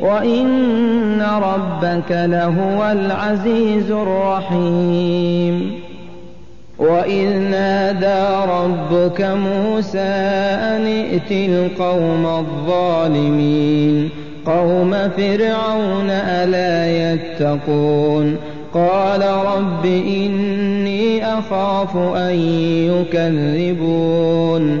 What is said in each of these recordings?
وإن ربك لهو العزيز الرحيم وإذ نادى ربك موسى أن ائت القوم الظالمين قوم فرعون ألا يتقون قال رب إني أخاف أن يكذبون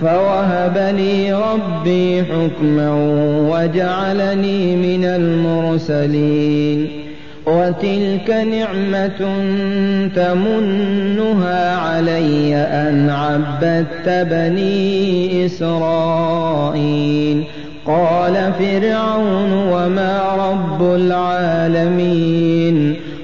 فوهب لي ربي حكما وجعلني من المرسلين وتلك نعمة تمنها علي أن عبدت بني إسرائيل. قال فرعون وما رب العالمين.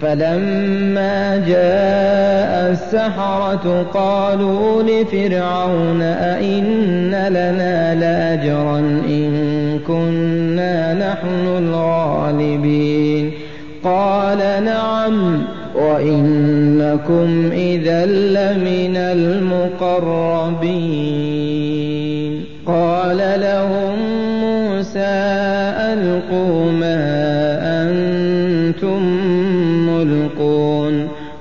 فلما جاء السحرة قالوا لفرعون أئن لنا لأجرا إن كنا نحن الغالبين؟ قال نعم وإنكم إذا لمن المقربين. قال لهم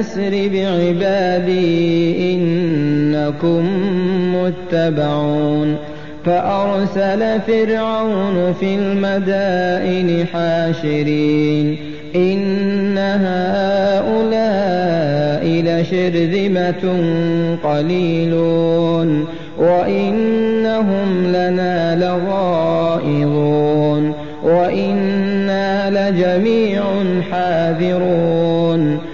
أسر بعبادي إنكم متبعون فأرسل فرعون في المدائن حاشرين إن هؤلاء لشرذمة قليلون وإنهم لنا لغائظون وإنا لجميع حاذرون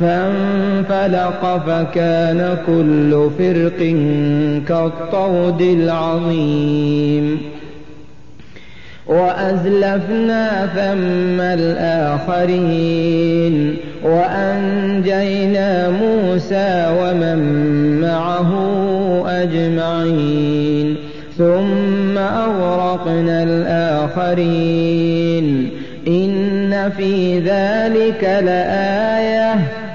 فانفلق فكان كل فرق كالطود العظيم. وأزلفنا ثم الآخرين وأنجينا موسى ومن معه أجمعين. ثم أغرقنا الآخرين. إن في ذلك لآية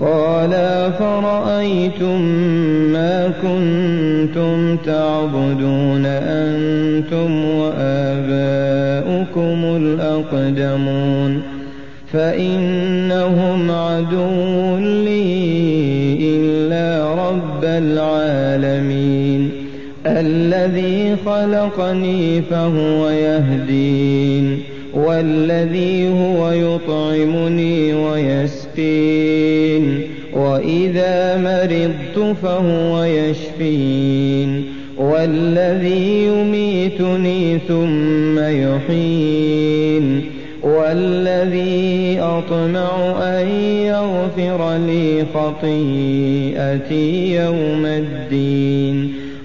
قال فرأيتم ما كنتم تعبدون أنتم وآباؤكم الأقدمون فإنهم عدو لي إلا رب العالمين الذي خلقني فهو يهدين والذي هو يطعمني ويسقين وإذا مرضت فهو يشفين والذي يميتني ثم يحين والذي أطمع أن يغفر لي خطيئتي يوم الدين.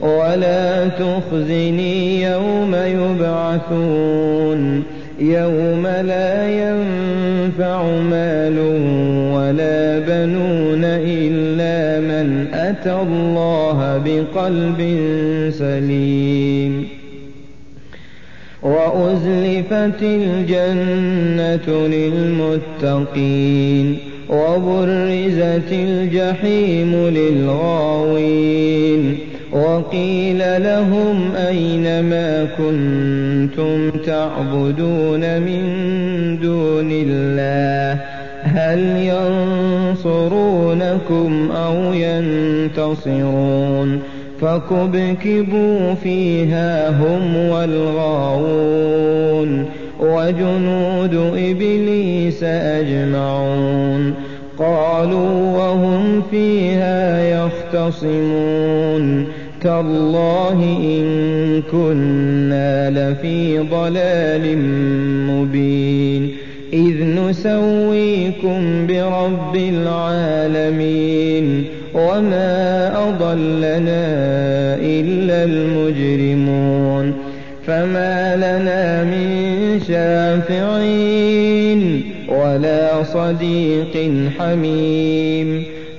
ولا تخزني يوم يبعثون يوم لا ينفع مال ولا بنون إلا من أتى الله بقلب سليم وأزلفت الجنة للمتقين وبرزت الجحيم للغاوين وقيل لهم أين ما كنتم تعبدون من دون الله؟ هل ينصرونكم أو ينتصرون؟ فكبكبوا فيها هم والغاوون وجنود إبليس أجمعون. قالوا وهم فيها يختصمون. تالله إن كنا لفي ضلال مبين. إذ نسويكم برب العالمين. وما أضلنا إلا المجرمون. فما لنا من شافعين. ولا صديق حميم.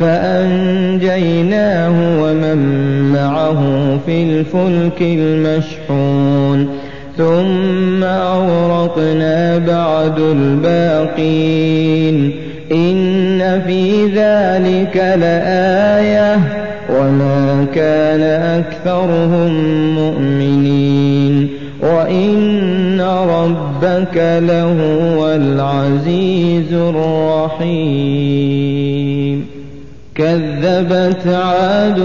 فأنجيناه ومن معه في الفلك المشحون ثم أغرقنا بعد الباقين إن في ذلك لآية وما كان أكثرهم مؤمنين وإن ربك لهو العزيز الرحيم كذبت عاد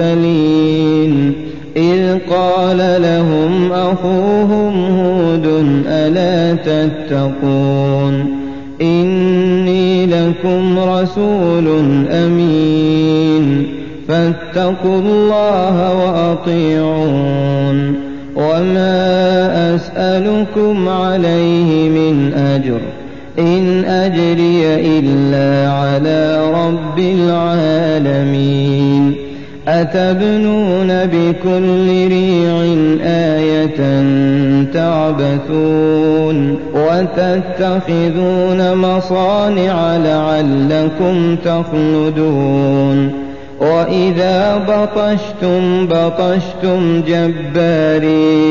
المرسلين إذ قال لهم أخوهم هود ألا تتقون إني لكم رسول أمين فاتقوا الله وأطيعون وما أسألكم عليه من أجر إن أجري إلا على رب العالمين. أتبنون بكل ريع آية تعبثون وتتخذون مصانع لعلكم تخلدون. وإذا بطشتم بطشتم جبارين.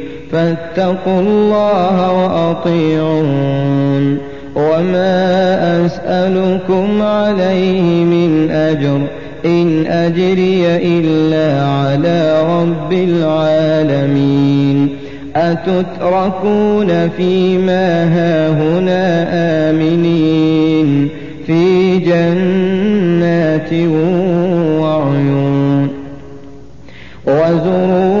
فاتقوا الله وأطيعون. وما أسألكم عليه من أجر. إن أجري إلا على رب العالمين. أتتركون فيما هاهنا آمنين. في جنات وعيون. وزروع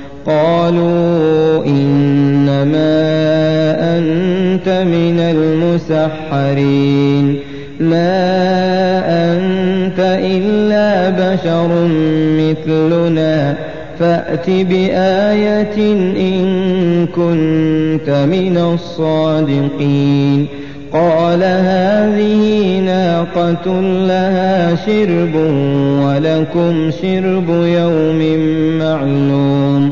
قالوا إنما أنت من المسحرين. ما أنت إلا بشر مثلنا. فأت بآية إن كنت من الصادقين. قال هذه ناقة لها شرب ولكم شرب يوم معلوم.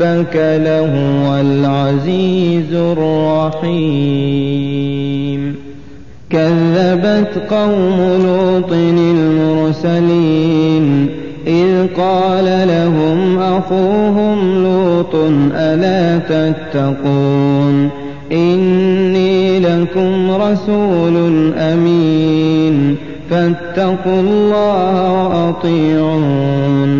ربك لهو العزيز الرحيم. كذب كذبت قوم لوط المرسلين إذ قال لهم أخوهم لوط ألا تتقون؟ إني لكم رسول أمين فاتقوا الله وأطيعون.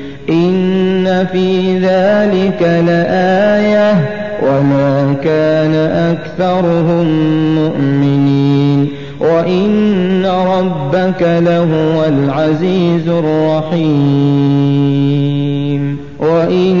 إن في ذلك لآية وما كان أكثرهم مؤمنين وإن ربك لهو العزيز الرحيم وإنه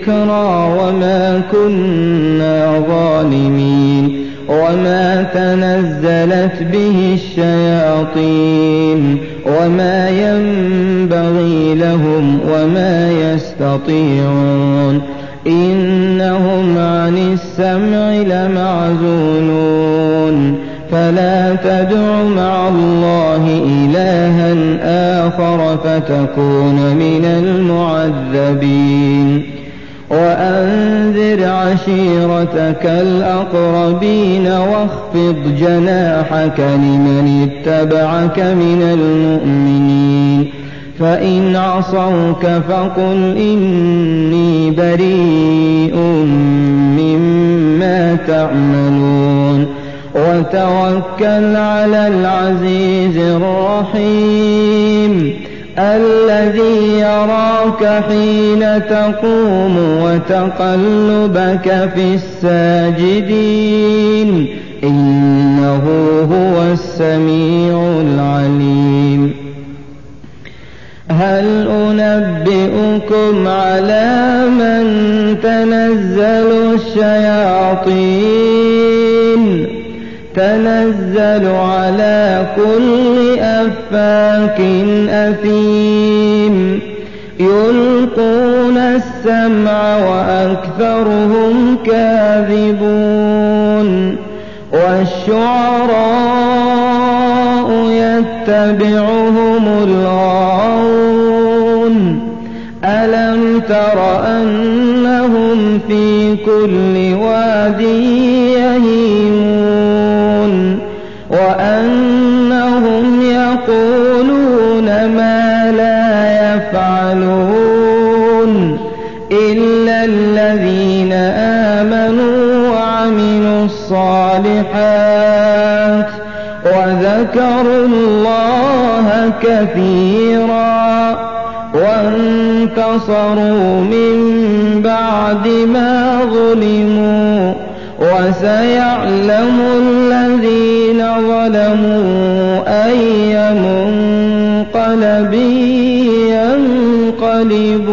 ذكرى وما كنا ظالمين وما تنزلت به الشياطين وما ينبغي لهم وما يستطيعون إنهم عن السمع لمعزولون فلا تدع مع الله إلها آخر فتكون من المعذبين وأنذر عشيرتك الأقربين واخفض جناحك لمن اتبعك من المؤمنين فإن عصوك فقل إني بريء مما تعملون وتوكل على العزيز الرحيم الذي يراك حين تقوم وتقلبك في الساجدين. إنه هو السميع العليم. هل أنبئكم على من تنزل الشياطين؟ تنزل على كل أفاك أثيم. يلقون السمع وأكثرهم كاذبون. والشعراء يتبعهم الغاوون. ألم تر أنهم في كل واد يهيمون؟ يفعلون إلا الذين آمنوا وعملوا الصالحات وذكروا الله كثيرا وانتصروا من بعد ما ظلموا وسيعلم الذين ظلموا أي منقلب غالب